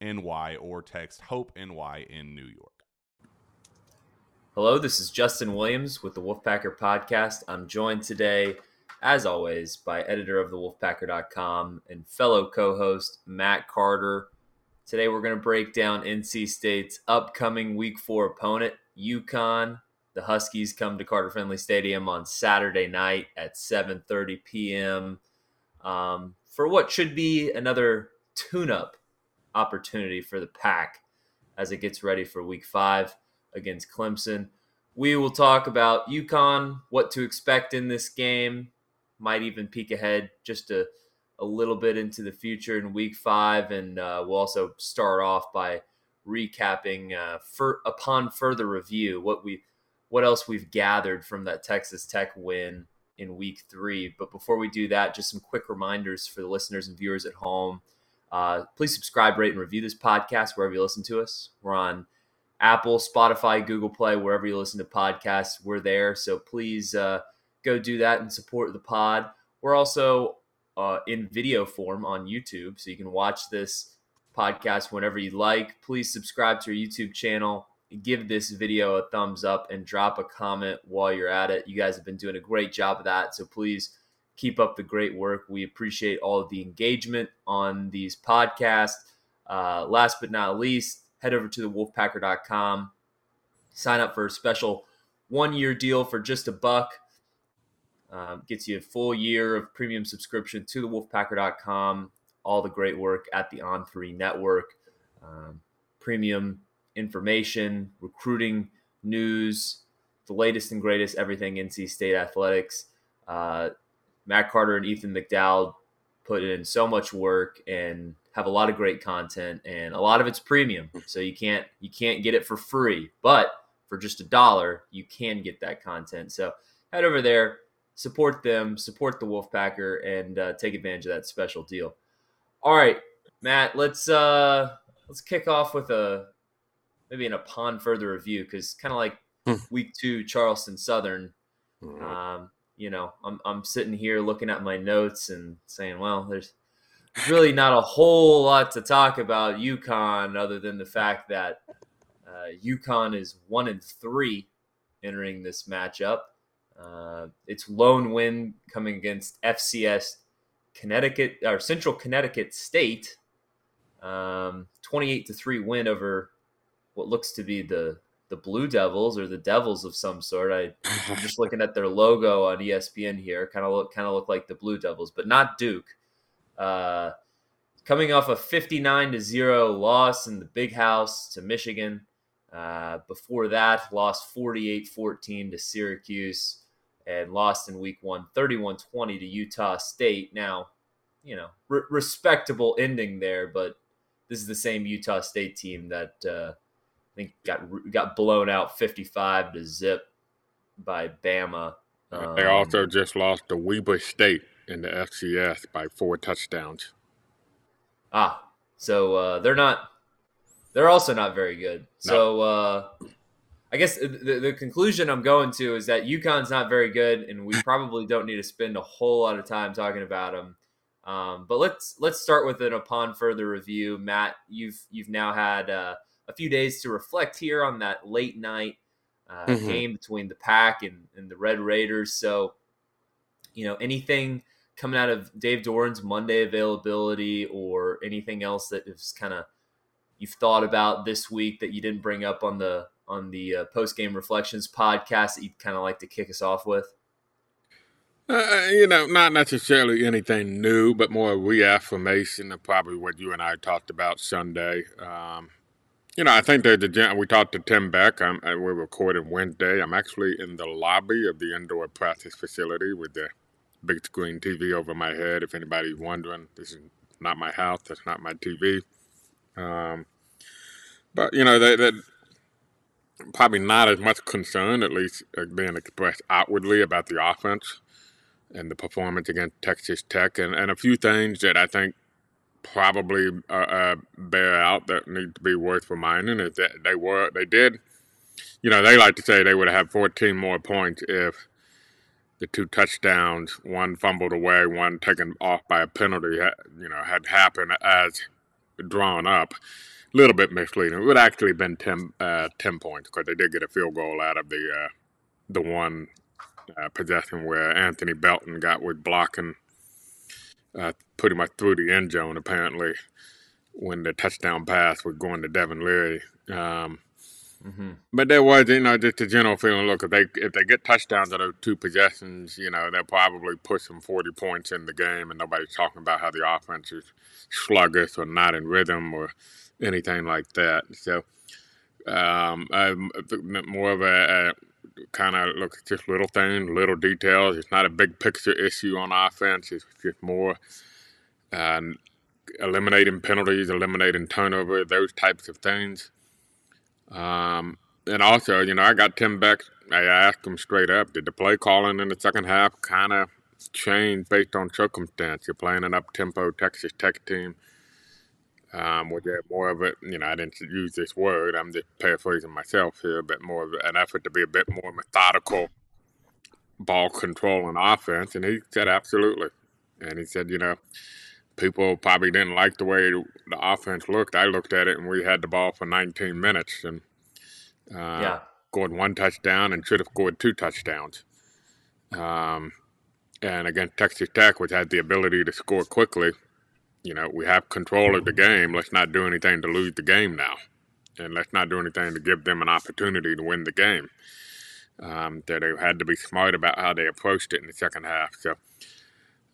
NY or text Hope NY in New York. Hello, this is Justin Williams with the Wolfpacker Podcast. I'm joined today, as always, by editor of the Wolfpacker.com and fellow co host Matt Carter. Today, we're going to break down NC State's upcoming Week 4 opponent, UConn. The Huskies come to Carter Finley Stadium on Saturday night at 7:30 p.m. Um, for what should be another tune-up opportunity for the pack as it gets ready for week five against Clemson. We will talk about UConn, what to expect in this game, might even peek ahead just a, a little bit into the future in week five. And uh, we'll also start off by recapping uh, for, upon further review what we what else we've gathered from that Texas Tech win in week three. But before we do that, just some quick reminders for the listeners and viewers at home. Uh, please subscribe, rate, and review this podcast wherever you listen to us. We're on Apple, Spotify, Google Play, wherever you listen to podcasts. We're there. So please uh, go do that and support the pod. We're also uh, in video form on YouTube, so you can watch this podcast whenever you like. Please subscribe to our YouTube channel. Give this video a thumbs up and drop a comment while you're at it. You guys have been doing a great job of that. So please Keep up the great work. We appreciate all of the engagement on these podcasts. Uh, last but not least, head over to the wolfpacker.com, sign up for a special one year deal for just a buck. Um, gets you a full year of premium subscription to the wolfpacker.com. All the great work at the On3 network, um, premium information, recruiting news, the latest and greatest everything NC State athletics. Uh, Matt Carter and Ethan McDowell put in so much work and have a lot of great content and a lot of it's premium so you can't you can't get it for free but for just a dollar you can get that content so head over there support them support the wolfpacker and uh, take advantage of that special deal all right matt let's uh let's kick off with a maybe an upon further review because kind of like hmm. week two charleston southern mm-hmm. um, you know, I'm I'm sitting here looking at my notes and saying, well, there's really not a whole lot to talk about UConn other than the fact that uh, UConn is one and three entering this matchup. Uh, its lone win coming against FCS Connecticut or Central Connecticut State, um, 28 to three win over what looks to be the the Blue Devils or the Devils of some sort. I, am just looking at their logo on ESPN here. Kind of look kind of look like the Blue Devils, but not Duke. Uh, coming off a 59 to 0 loss in the big house to Michigan. Uh, before that, lost 48 14 to Syracuse and lost in week one 31 20 to Utah State. Now, you know, re- respectable ending there, but this is the same Utah State team that uh, think got got blown out 55 to zip by Bama. Um, they also just lost to Weber State in the FCS by four touchdowns. Ah, so uh, they're not. They're also not very good. No. So uh, I guess the, the conclusion I'm going to is that UConn's not very good, and we probably don't need to spend a whole lot of time talking about them. Um, but let's let's start with it upon further review. Matt, you've you've now had uh, a few days to reflect here on that late night uh, mm-hmm. game between the Pack and, and the Red Raiders. So, you know, anything coming out of Dave Doeren's Monday availability or anything else that is kind of you've thought about this week that you didn't bring up on the on the uh, post game reflections podcast that you'd kind of like to kick us off with? Uh, uh, you know, not necessarily anything new, but more reaffirmation of probably what you and I talked about Sunday. Um, you know, I think that we talked to Tim Beck. I'm, uh, we're recording Wednesday. I'm actually in the lobby of the indoor practice facility with the big screen TV over my head. If anybody's wondering, this is not my house. That's not my TV. Um, but you know, that probably not as much concern, at least uh, being expressed outwardly about the offense and the performance against Texas Tech, and, and a few things that I think probably uh, uh, bear out that need to be worth reminding is that they were they did, you know, they like to say they would have 14 more points if the two touchdowns, one fumbled away, one taken off by a penalty, you know, had happened as drawn up. A little bit misleading. It would actually have been 10, uh, 10 points because they did get a field goal out of the uh, the one uh, possession where Anthony Belton got with blocking uh, pretty much through the end zone, apparently, when the touchdown pass was going to Devin Leary. Um, mm-hmm. But there was, you know, just a general feeling. Look, if they if they get touchdowns out of two possessions, you know, they'll probably push some forty points in the game, and nobody's talking about how the offense is sluggish or not in rhythm or anything like that. So, um, more of a, a kind of look at just little things, little details. It's not a big picture issue on offense. It's just more uh, eliminating penalties, eliminating turnover, those types of things. Um, and also, you know, I got Tim Beck. I asked him straight up, did the play calling in the second half kind of change based on circumstance? You're playing an up tempo Texas Tech team um, with more of it, you know, I didn't use this word, I'm just paraphrasing myself here, but more of an effort to be a bit more methodical ball control and offense. And he said, absolutely. And he said, you know, people probably didn't like the way the offense looked. I looked at it and we had the ball for 19 minutes and uh, yeah. scored one touchdown and should have scored two touchdowns. Um, and against Texas Tech, which had the ability to score quickly, you know, we have control of the game. Let's not do anything to lose the game now. And let's not do anything to give them an opportunity to win the game. Um, that they had to be smart about how they approached it in the second half. So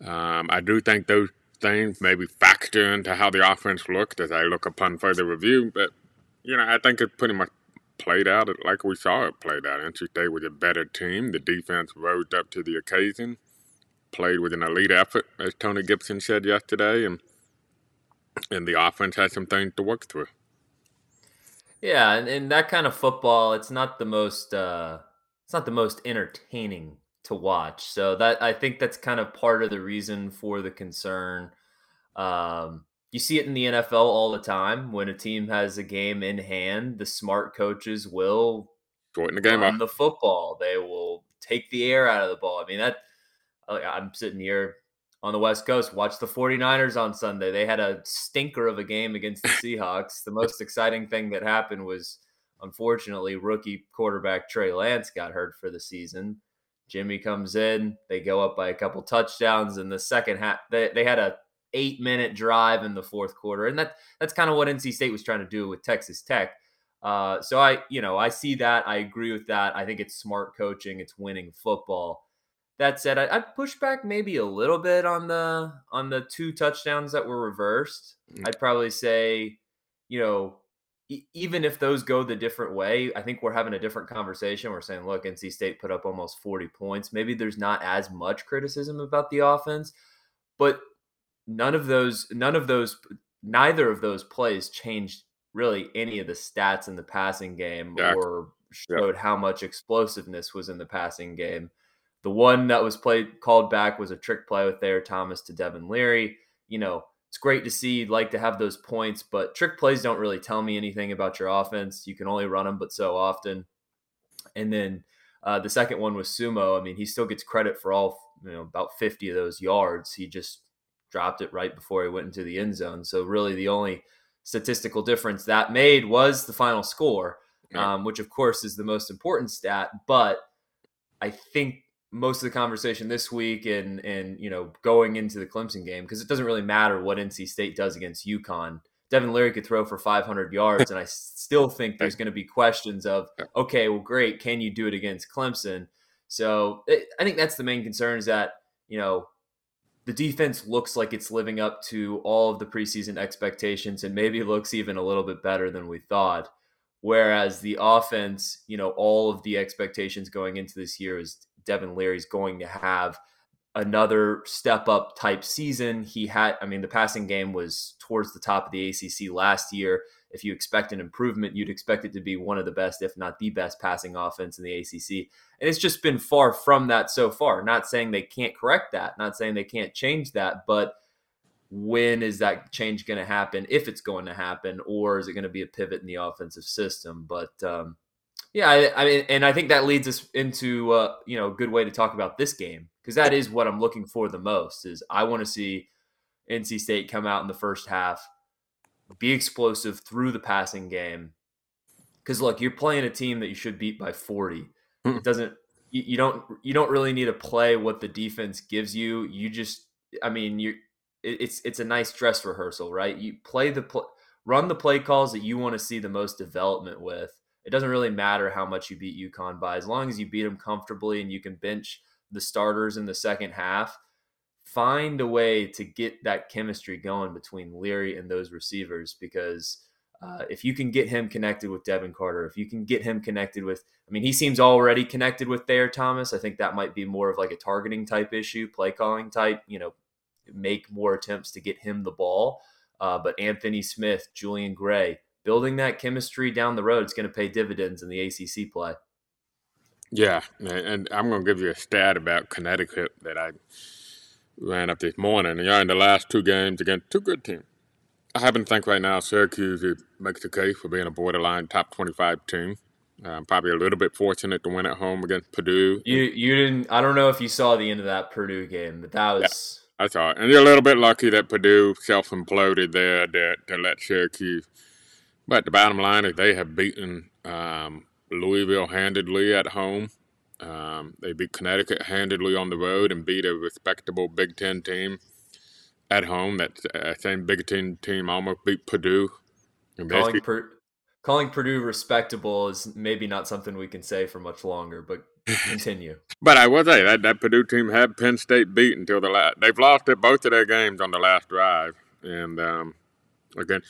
um, I do think those things maybe factor into how the offense looked as I look upon further review. But, you know, I think it pretty much played out like we saw it played out. NC State was a better team. The defense rose up to the occasion, played with an elite effort, as Tony Gibson said yesterday. And and the offense has some things to work through. Yeah, and, and that kind of football, it's not the most uh, it's not the most entertaining to watch. So that I think that's kind of part of the reason for the concern. Um, you see it in the NFL all the time when a team has a game in hand. The smart coaches will shorten the game on the football. They will take the air out of the ball. I mean that. I'm sitting here on the West Coast. Watch the 49ers on Sunday. They had a stinker of a game against the Seahawks. the most exciting thing that happened was, unfortunately, rookie quarterback Trey Lance got hurt for the season. Jimmy comes in. They go up by a couple touchdowns in the second half. They, they had a eight minute drive in the fourth quarter, and that that's kind of what NC State was trying to do with Texas Tech. Uh, so I, you know, I see that. I agree with that. I think it's smart coaching. It's winning football. That said, I, push back maybe a little bit on the on the two touchdowns that were reversed. Mm. I'd probably say, you know, e- even if those go the different way, I think we're having a different conversation. We're saying, look, NC State put up almost 40 points. Maybe there's not as much criticism about the offense, but none of those, none of those, neither of those plays changed really any of the stats in the passing game or showed how much explosiveness was in the passing game. The one that was played called back was a trick play with Thayer Thomas to Devin Leary. You know, it's great to see. You'd like to have those points, but trick plays don't really tell me anything about your offense. You can only run them, but so often. And then uh, the second one was Sumo. I mean, he still gets credit for all you know about fifty of those yards. He just dropped it right before he went into the end zone. So really, the only statistical difference that made was the final score, Yeah. um, which of course is the most important stat. But I think most of the conversation this week and and you know going into the Clemson game because it doesn't really matter what NC State does against UConn. Devin Leary could throw for 500 yards, and I still think there's going to be questions of, okay, well, great, can you do it against Clemson? So it, I think that's the main concern is that you know the defense looks like it's living up to all of the preseason expectations, and maybe looks even a little bit better than we thought. Whereas the offense, you know, all of the expectations going into this year is Devin Leary's going to have another step up type season. He had, I mean, the passing game was towards the top of the ACC last year. If you expect an improvement, you'd expect it to be one of the best, if not the best, passing offense in the ACC. And it's just been far from that so far. Not saying they can't correct that, not saying they can't change that, but when is that change going to happen? If it's going to happen, or is it going to be a pivot in the offensive system? But um, yeah, I, I mean, and I think that leads us into uh, you know a good way to talk about this game because that is what I'm looking for the most. Is I want to see NC State come out in the first half, be explosive through the passing game. Because look, you're playing a team that you should beat by 40. Hmm. It doesn't. You, you don't. You don't really need to play what the defense gives you. You just. I mean, you. it- It's it's a nice dress rehearsal, right? You play the pl- run the play calls that you want to see the most development with. It doesn't really matter how much you beat UConn by, as long as you beat them comfortably and you can bench the starters in the second half. Find a way to get that chemistry going between Leary and those receivers because uh, if you can get him connected with Devin Carter, if you can get him connected with, I mean, he seems already connected with Thayer Thomas. I think that might be more of like a targeting type issue, play calling type, you know, make more attempts to get him the ball. Uh, but Anthony Smith, Julian Gray, building that chemistry down the road is going to pay dividends in the ACC play. Yeah, and- I'm going to give you a stat about Connecticut that I ran up this morning. You're in the last two games against two good teams. I happen to think right now Syracuse makes the case for being a borderline top 25 team. Um, probably a little bit fortunate to win at home against Purdue. You you didn't. I don't know if you saw the end of that Purdue game, but that was. I saw it. And you're a little bit lucky that Purdue self imploded there to, to let Syracuse. But the bottom line is they have beaten um, Louisville handedly at home. Um, they beat Connecticut handedly on the road and beat a respectable Big Ten team at home. That uh, same Big Ten team almost beat Purdue. And calling per, calling Purdue respectable is maybe not something we can say for much longer, but continue. But I will say that that Purdue team had Penn State beat until the last. They've lost at both of their games on the last drive, and um, again,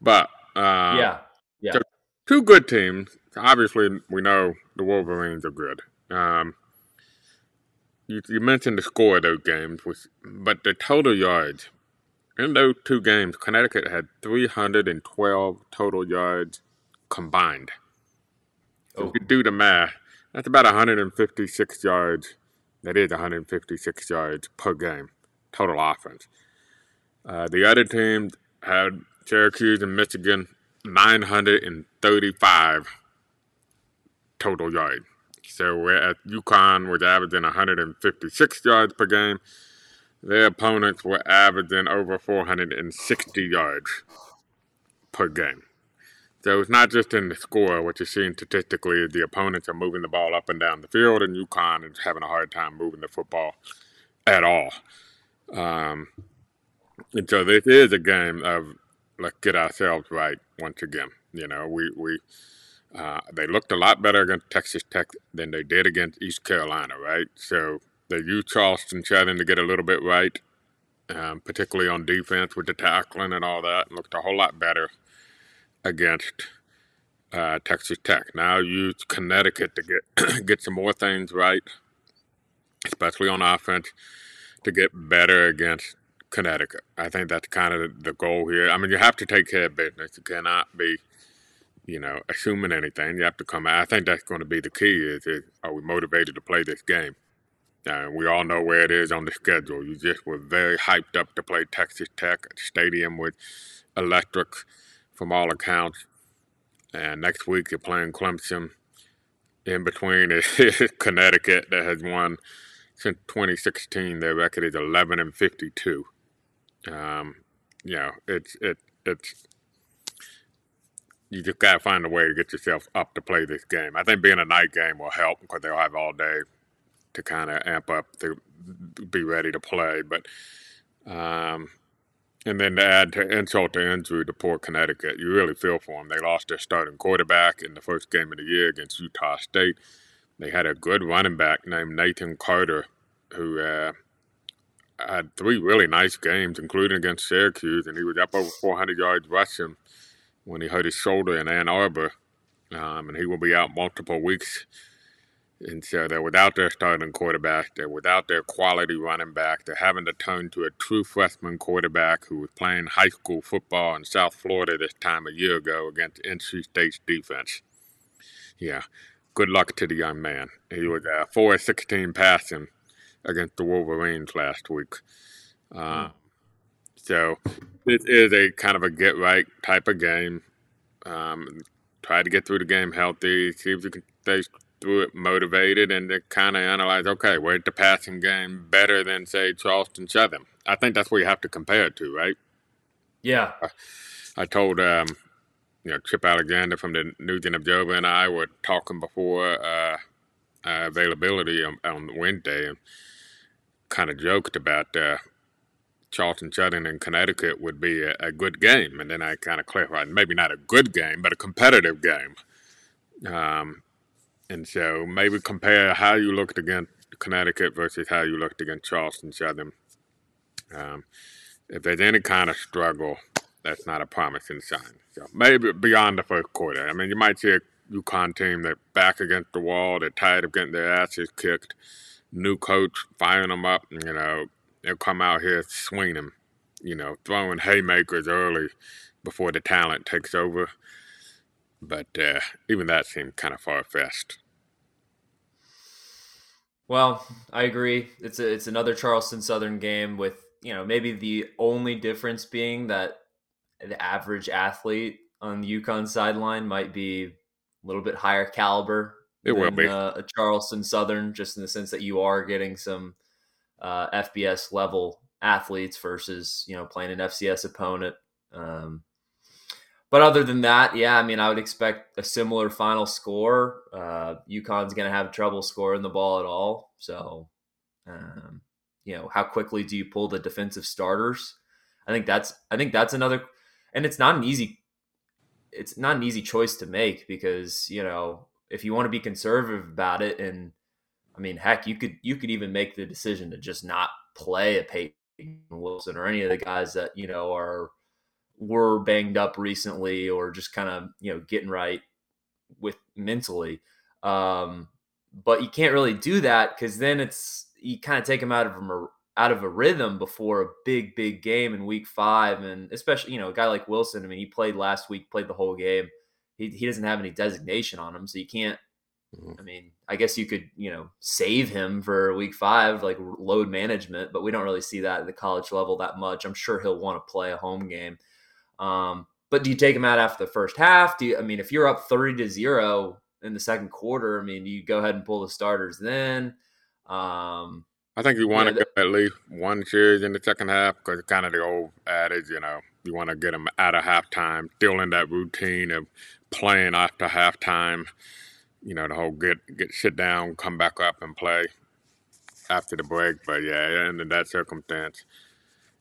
but um, yeah, yeah. two good teams. Obviously, we know the Wolverines are good. Um, you, you mentioned the score of those games, which, but the total yards in those two games, Connecticut had 312 total yards combined. So Oh. if you do the math, that's about 156 yards. That is 156 yards per game, total offense. Uh, the other teams had Syracuse and Michigan 935 total yards. So we're at UConn was averaging 156 yards per game. Their opponents were averaging over 460 yards per game. So it's not just in the score. What you're seeing statistically is the opponents are moving the ball up and down the field, and UConn is having a hard time moving the football at all. Um, and so this is a game of let's get ourselves right once again. You know, we we uh, they looked a lot better against Texas Tech than they did against East Carolina, right? So they used Charleston Southern to get a little bit right, um, particularly on defense with the tackling and all that, and looked a whole lot better against uh, Texas Tech. Now use Connecticut to get get some more things right, especially on offense, to get better against Connecticut. I think that's kind of the goal here. I mean, you have to take care of business. You cannot be, you know, assuming anything. You have to come. out. I think that's going to be the key. Is, is are we motivated to play this game? Uh, we all know where it is on the schedule. You just were very hyped up to play Texas Tech. at the Stadium with electric from all accounts. And next week you're playing Clemson. In between is Connecticut that has won since 2016. Their record is 11 and 52. Um, you know, it's it it's you just gotta find a way to get yourself up to play this game. I think being a night game will help because they'll have all day to kind of amp up to be ready to play. But um, and then to add to insult to injury to poor Connecticut, you really feel for them. They lost their starting quarterback in the first game of the year against Utah State. They had a good running back named Nathan Carter, who uh, had three really nice games, including against Syracuse, and he was up over 400 yards rushing when he hurt his shoulder in Ann Arbor, um, and he will be out multiple weeks and so they're without their starting quarterback. They're without their quality running back. They're having to turn to a true freshman quarterback who was playing high school football in South Florida this time a year ago against NC State's defense. Yeah, good luck to the young man. He was uh, 4 16 passing against the Wolverines last week. Uh, so it is a kind of a get right type of game. Um, try to get through the game healthy, see if you can stay through it motivated and to kind of analyze, okay, where's the passing game better than, say, Charleston Southern? I think that's what you have to compare it to, right? Yeah. I, told, um, you know, Chip Alexander from the News-Gazette Observer and I were talking before uh, uh, availability on, on, Wednesday and kind of joked about uh, Charleston Southern and Connecticut would be a, a, good game. And then I kind of clarified, maybe not a good game, but a competitive game. Um, and so maybe compare how you looked against Connecticut versus how you looked against Charleston Southern. Um, if there's any kind of struggle, that's not a promising sign. So maybe beyond the first quarter. I mean, you might see a UConn team that back against the wall, they're tired of getting their asses kicked. New coach firing them up, you know, they'll come out here swinging, you know, throwing haymakers early before the talent takes over. But uh, even that seemed kind of far fetched. Well, I agree. It's a, it's another Charleston Southern game with you know maybe the only difference being that the average athlete on the UConn sideline might be a little bit higher caliber. It will be uh, a Charleston Southern, just in the sense that you are getting some uh, FBS level athletes versus you know playing an FCS opponent. Um, but other than that, yeah, I mean, I would expect a similar final score. Uh, UConn's going to have trouble scoring the ball at all. So, um, you know, how quickly do you pull the defensive starters? I think that's I think that's another, and it's not an easy, it's not an easy choice to make because you know if you want to be conservative about it, and I mean, heck, you could you could even make the decision to just not play a Peyton Wilson or any of the guys that you know are were banged up recently or just kind of you know getting right with mentally. Um, but you can't really do that because then it's you kind of take them out of a, out of a rhythm before a big big game in week five and especially you know a guy like wilson i mean he played last week played the whole game he, he doesn't have any designation on him so you can't mm-hmm. i mean i guess you could you know save him for week five like load management but we don't really see that at the college level that much i'm sure he'll want to play a home game um, but do you take him out after the first half? Do you, I mean, if you're up 30 to zero in the second quarter, I mean, you go ahead and pull the starters then? Um, I think you want yeah, to get at least one series in the second half because it's kind of the old adage, you know, you want to get them out of halftime, still in that routine of playing after halftime. You know, the whole get get sit down, come back up and play after the break. But yeah, in that circumstance,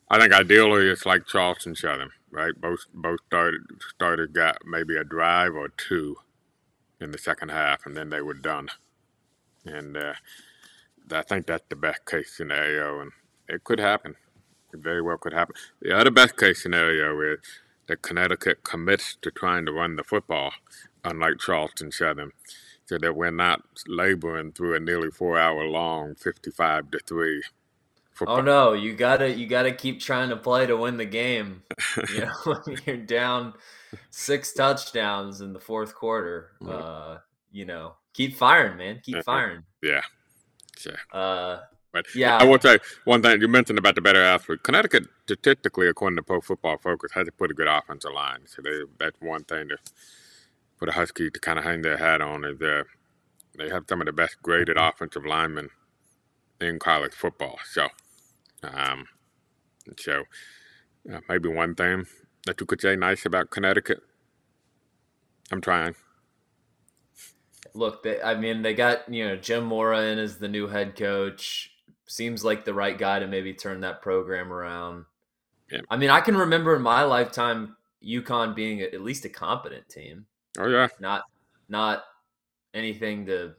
I think ideally it's like Charleston Southern right? Both both started started got maybe a drive or two in the second half, and then they were done. And uh, I think that's the best case scenario, and it could happen. It very well could happen. The other best case scenario is that Connecticut commits to trying to run the football, unlike Charleston Southern, so that we're not laboring through a nearly four hour long 55 to 3 football. Oh no, you gotta you gotta keep trying to play to win the game. you know, you're down six touchdowns in the fourth quarter. Mm-hmm. Uh, you know, keep firing, man. Keep firing. Yeah. Sure. Uh, but yeah, I will say one thing you mentioned about the better athlete. Connecticut, statistically, according to Pro Football Focus, has a pretty good offensive line. So they, that's one thing to for the Huskies to kind of hang their hat on is uh, they have some of the best graded offensive linemen in college football. So, um, so uh, maybe one thing that you could say nice about Connecticut. I'm trying. Look, they, I mean, they got you know Jim Mora in as the new head coach. Seems like the right guy to maybe turn that program around. Yeah. I mean, I can remember in my lifetime UConn being at least a competent team. Oh yeah, not not anything to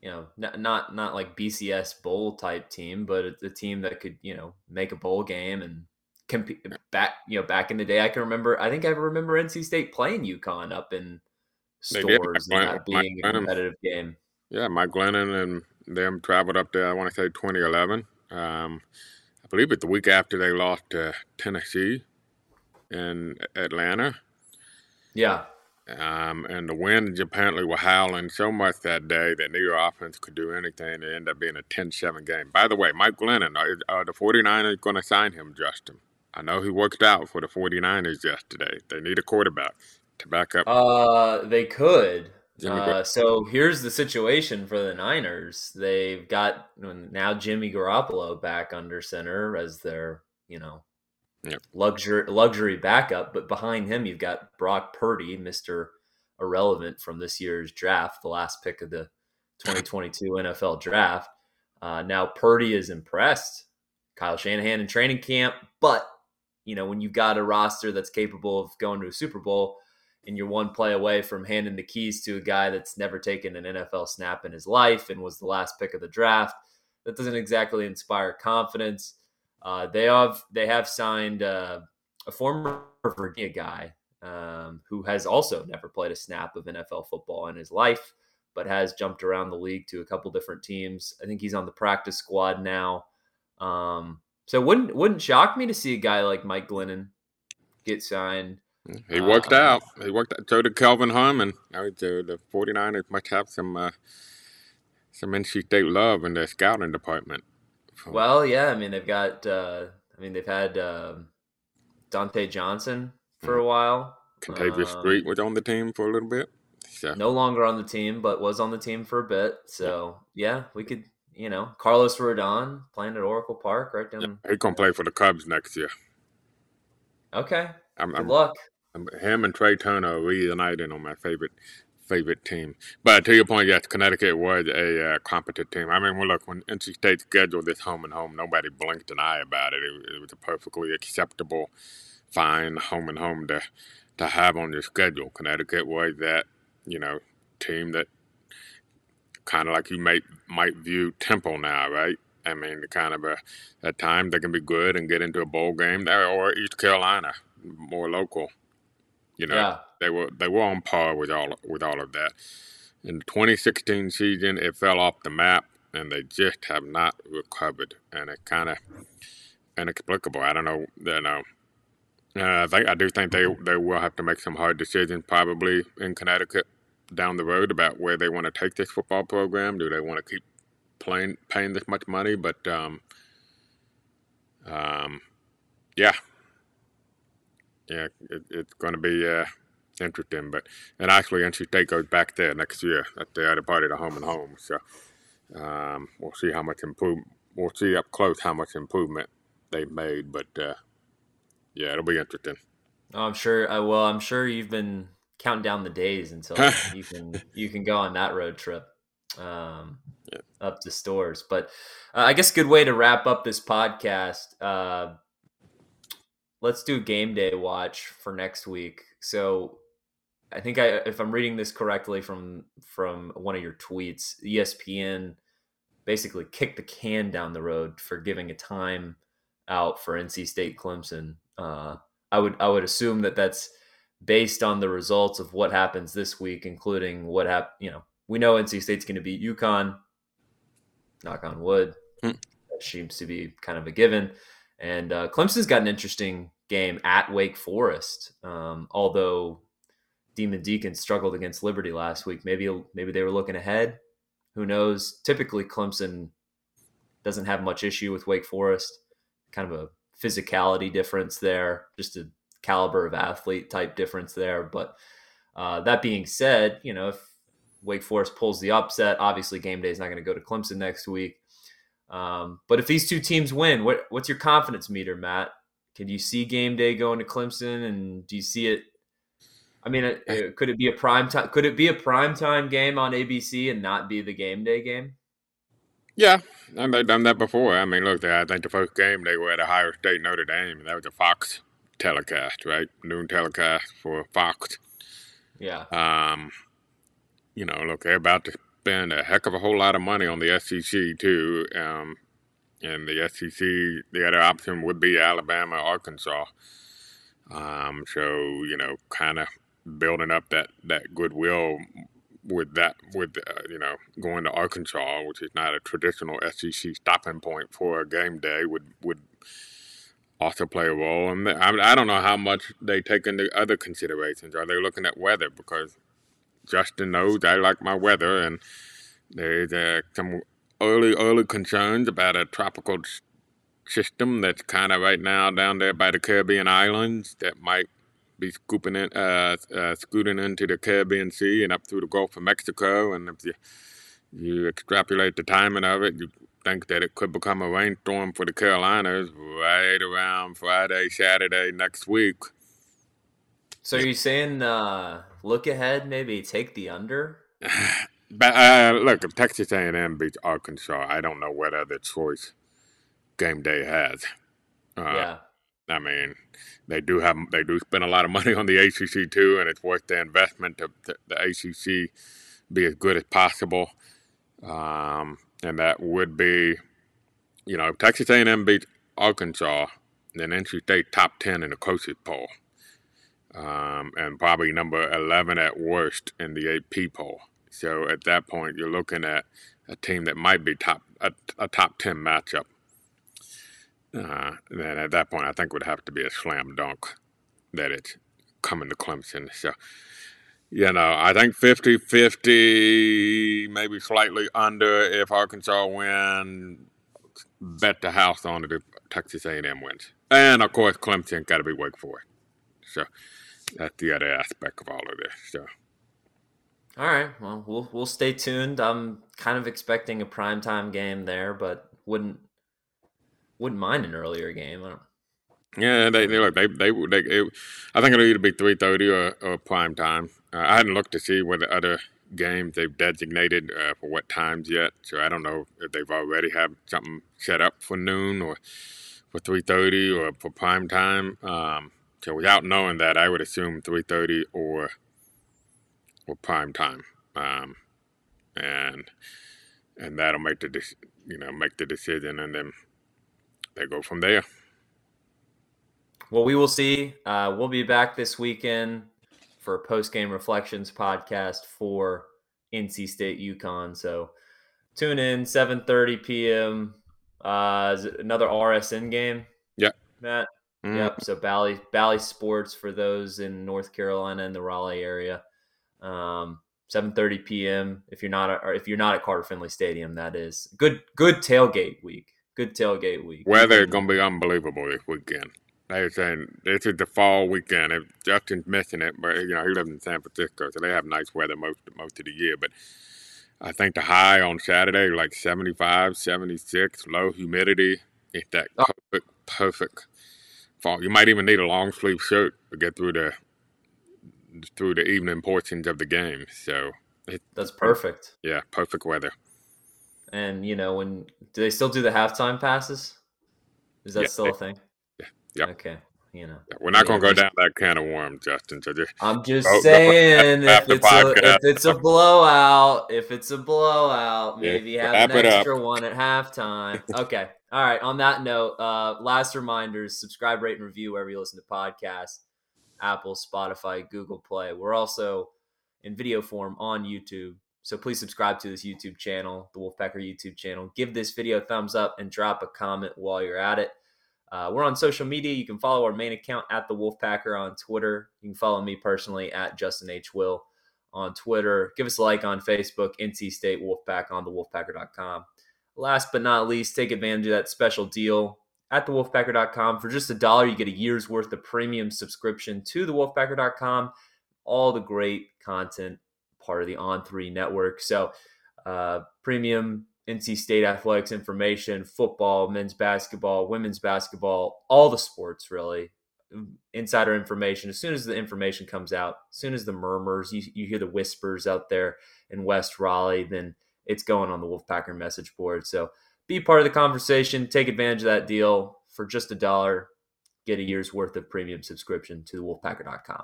you know not not, not like BCS bowl type team, but a, a team that could you know make a bowl game and compete back you know back in the day i can remember i think i remember nc state playing UConn up in Storrs and that being a competitive game yeah mike glennon and them traveled up there i want to say 2011 um, i believe it the week after they lost to tennessee and atlanta yeah um, and the winds apparently were howling so much that day that neither offense could do anything. It ended up being a 10 7 game. By the way, Mike Glennon, are, are the 49ers going to sign him, Justin? I know he worked out for the 49ers yesterday. They need a quarterback to back up. Uh, they could. Uh, so here's the situation for the Niners. They've got now Jimmy Garoppolo back under center as their, you know, yep. luxury luxury backup. But behind him, you've got Brock Purdy, Mister Irrelevant from this year's draft, the last pick of the 2022 NFL draft. Uh, now Purdy is impressed. Kyle Shanahan in training camp, but you know, when you've got a roster that's capable of going to a Super Bowl and you're one play away from handing the keys to a guy that's never taken an NFL snap in his life and was the last pick of the draft, that doesn't exactly inspire confidence. Uh, they have they have signed uh, a former Virginia guy um, who has also never played a snap of NFL football in his life, but has jumped around the league to a couple different teams. I think he's on the practice squad now. Um, so wouldn't wouldn't shock me to see a guy like Mike Glennon get signed. He worked uh, out. He worked out. So did Kelvin Harmon. the, the 49ers must have some uh, some NC State love in their scouting department. Well, yeah. I mean, they've got. Uh, I mean, they've had uh, Dontae Johnson for a mm-hmm. while. Kentavius um, Street was on the team for a little bit. So. No longer on the team, but was on the team for a bit. So yeah, we could you know, Carlos Rodon playing at Oracle Park right down. Yeah, he gonna play for the Cubs next year. Okay. I'm, Good I'm, luck. I'm, him and Trea Turner reuniting on my favorite favorite team. But to your point, yes, Connecticut was a uh, competent team. I mean, well, look, when NC State scheduled this home and home, nobody blinked an eye about it. It, it was a perfectly acceptable, fine home and home to to have on your schedule. Connecticut was that you know team that kind of like you might might view Temple now, right? I mean, the kind of a at times they can be good and get into a bowl game there, or East Carolina, more local. You know, yeah. they were they were on par with all with all of that. In the 2016 season, it fell off the map, and they just have not recovered, and it kind of inexplicable. I don't know. You know, uh, I think I do think they they will have to make some hard decisions probably in Connecticut down the road about where they want to take this football program. Do they want to keep playing paying this much money? But um, um, yeah, yeah, it, it's going to be uh, interesting. But and actually, NC State goes back there next year at the other part of the home and home. So um, we'll see how much improve. We'll see up close how much improvement they've made. But uh, yeah, it'll be interesting. Oh, I'm sure. Uh, well, I'm sure you've been counting down the days until you can you can go on that road trip um, yeah. up to Storrs. But uh, I guess a good way to wrap up this podcast. Uh, let's do game day watch for next week. So I think I, if I'm reading this correctly from from one of your tweets, ESPN basically kicked the can down the road for giving a time out for NC State Clemson. Uh, I would I would assume that that's based on the results of what happens this week, including what hap- You know, we know NC State's going to beat UConn. Knock on wood. Hmm. That seems to be kind of a given. And uh, Clemson's got an interesting game at Wake Forest. Um, although Demon Deacon struggled against Liberty last week, maybe maybe they were looking ahead. Who knows? Typically, Clemson doesn't have much issue with Wake Forest. Kind of a physicality difference there, just a caliber of athlete type difference there. But uh, that being said, you know, if Wake Forest pulls the upset, obviously game day is not going to go to Clemson next week. Um, but if these two teams win, what, what's your confidence meter, Matt? Can you see game day going to Clemson, and do you see it? I mean, it, it, could it be a prime time? Could it be a prime time game on ABC and not be the game day game? Yeah, and they've done that before. I mean, look, I think the first game they were at Ohio State Notre Dame, and that was a Fox telecast, right? Noon telecast for Fox. Yeah. Um, you know, look, they're about to spend a heck of a whole lot of money on the SEC too. Um, and the SEC, the other option would be Alabama, Arkansas. Um, so you know, kind of building up that that goodwill with that with uh, you know going to Arkansas, which is not a traditional SEC stopping point for a game day, would would also play a role. And I, I don't know how much they take into other considerations. Are they looking at weather? Because Justin knows I like my weather, and there's uh, some early early concerns about a tropical system that's kind of right now down there by the Caribbean islands that might be scooping in, uh, uh, scooting into the Caribbean Sea and up through the Gulf of Mexico. And if you you extrapolate the timing of it, you think that it could become a rainstorm for the Carolinas right around Friday, Saturday next week. So you're saying uh, look ahead, maybe take the under? but uh, look, if Texas A&M beats Arkansas, I don't know what other choice game day has. Uh, yeah. I mean, they do have they do spend a lot of money on the ACC too, and it's worth the investment to, to the ACC be as good as possible. Um, and that would be, you know, if Texas A&M beats Arkansas, then NC State top ten in the coaches poll, um, and probably number eleven at worst in the AP poll. So at that point, you're looking at a team that might be top a, a top ten matchup uh, then at that point, I think it would have to be a slam dunk that it's coming to Clemson. So, you know, I think 50 50, maybe slightly under if Arkansas win. Bet the house on it if Texas A&M wins. And, of course, Clemson got to be Wake Forest. So that's the other aspect of all of this. So. All right. Well, we'll we'll stay tuned. I'm kind of expecting a primetime game there, but wouldn't wouldn't mind an earlier game. Yeah, they, they look they they, they it, I think it'll either be three thirty or, or prime time. Uh, I hadn't looked to see what the other games they've designated uh, for what times yet, so I don't know if they've already have something set up for noon or for three thirty or for prime time. Um, so without knowing that, I would assume three thirty or or prime time, um, and and that'll make the you know make the decision, and then they go from there. Well, we will see. Uh, we'll be back this weekend for post game reflections podcast for NC State UConn. So tune in 7:30 p.m. Uh, another RSN game. Yeah, Matt. Mm. Yep. So Bally Bally Sports for those in North Carolina and the Raleigh area. Um, 7:30 p.m. If you're not or if you're not at Carter Finley Stadium, that is good. Good tailgate week good tailgate week. Weather is gonna be unbelievable this weekend. They were saying this is the fall weekend. If Justin's missing it, but you know he lives in San Francisco, so they have nice weather most most of the year. But I think the high on Saturday like 75, 76, low humidity. It's that oh. perfect, perfect fall. You might even need a long sleeve shirt to get through the through the evening portions of the game. So it, that's perfect. Yeah, perfect weather. And you know, when do they still do the halftime passes? Is that yeah, still a thing? Yeah. Yep. Okay. you know. We're not Yeah, going to go down that can of worms, Justin. So just I'm just Oh, no, saying if it's a, if it's a blowout, if it's a blowout, maybe have an extra one at halftime. Okay. All right. On that note, uh, last reminders: subscribe, rate, and review wherever you listen to podcasts. Apple, Spotify, Google Play. We're also in video form on YouTube. So please subscribe to this YouTube channel, the Wolfpacker YouTube channel. Give this video a thumbs up and drop a comment while you're at it. Uh, we're on social media. You can follow our main account at the Wolfpacker on Twitter. You can follow me personally at Justin H. Will on Twitter. Give us a like on Facebook, NC State Wolfpack on thewolfpacker.com. Last but not least, take advantage of that special deal at thewolfpacker.com. For just a dollar, you get a year's worth of premium subscription to thewolfpacker.com. All the great content, part of the On3 network. So, uh, premium NC State athletics information, football, men's basketball, women's basketball, all the sports really. Insider information. As soon as the information comes out, as soon as the murmurs, you, you hear the whispers out there in West Raleigh, then it's going on the Wolfpacker message board. So be part of the conversation. Take advantage of that deal for just a dollar. Get a year's worth of premium subscription to the wolfpacker.com.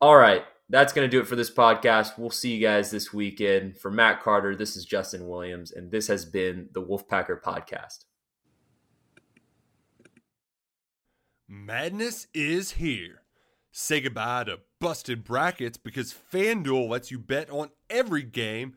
All right, that's going to do it for this podcast. We'll see you guys this weekend. For Matt Carter, this is Justin Williams, and this has been the Wolfpacker Podcast. Madness is here. Say goodbye to busted brackets because FanDuel lets you bet on every game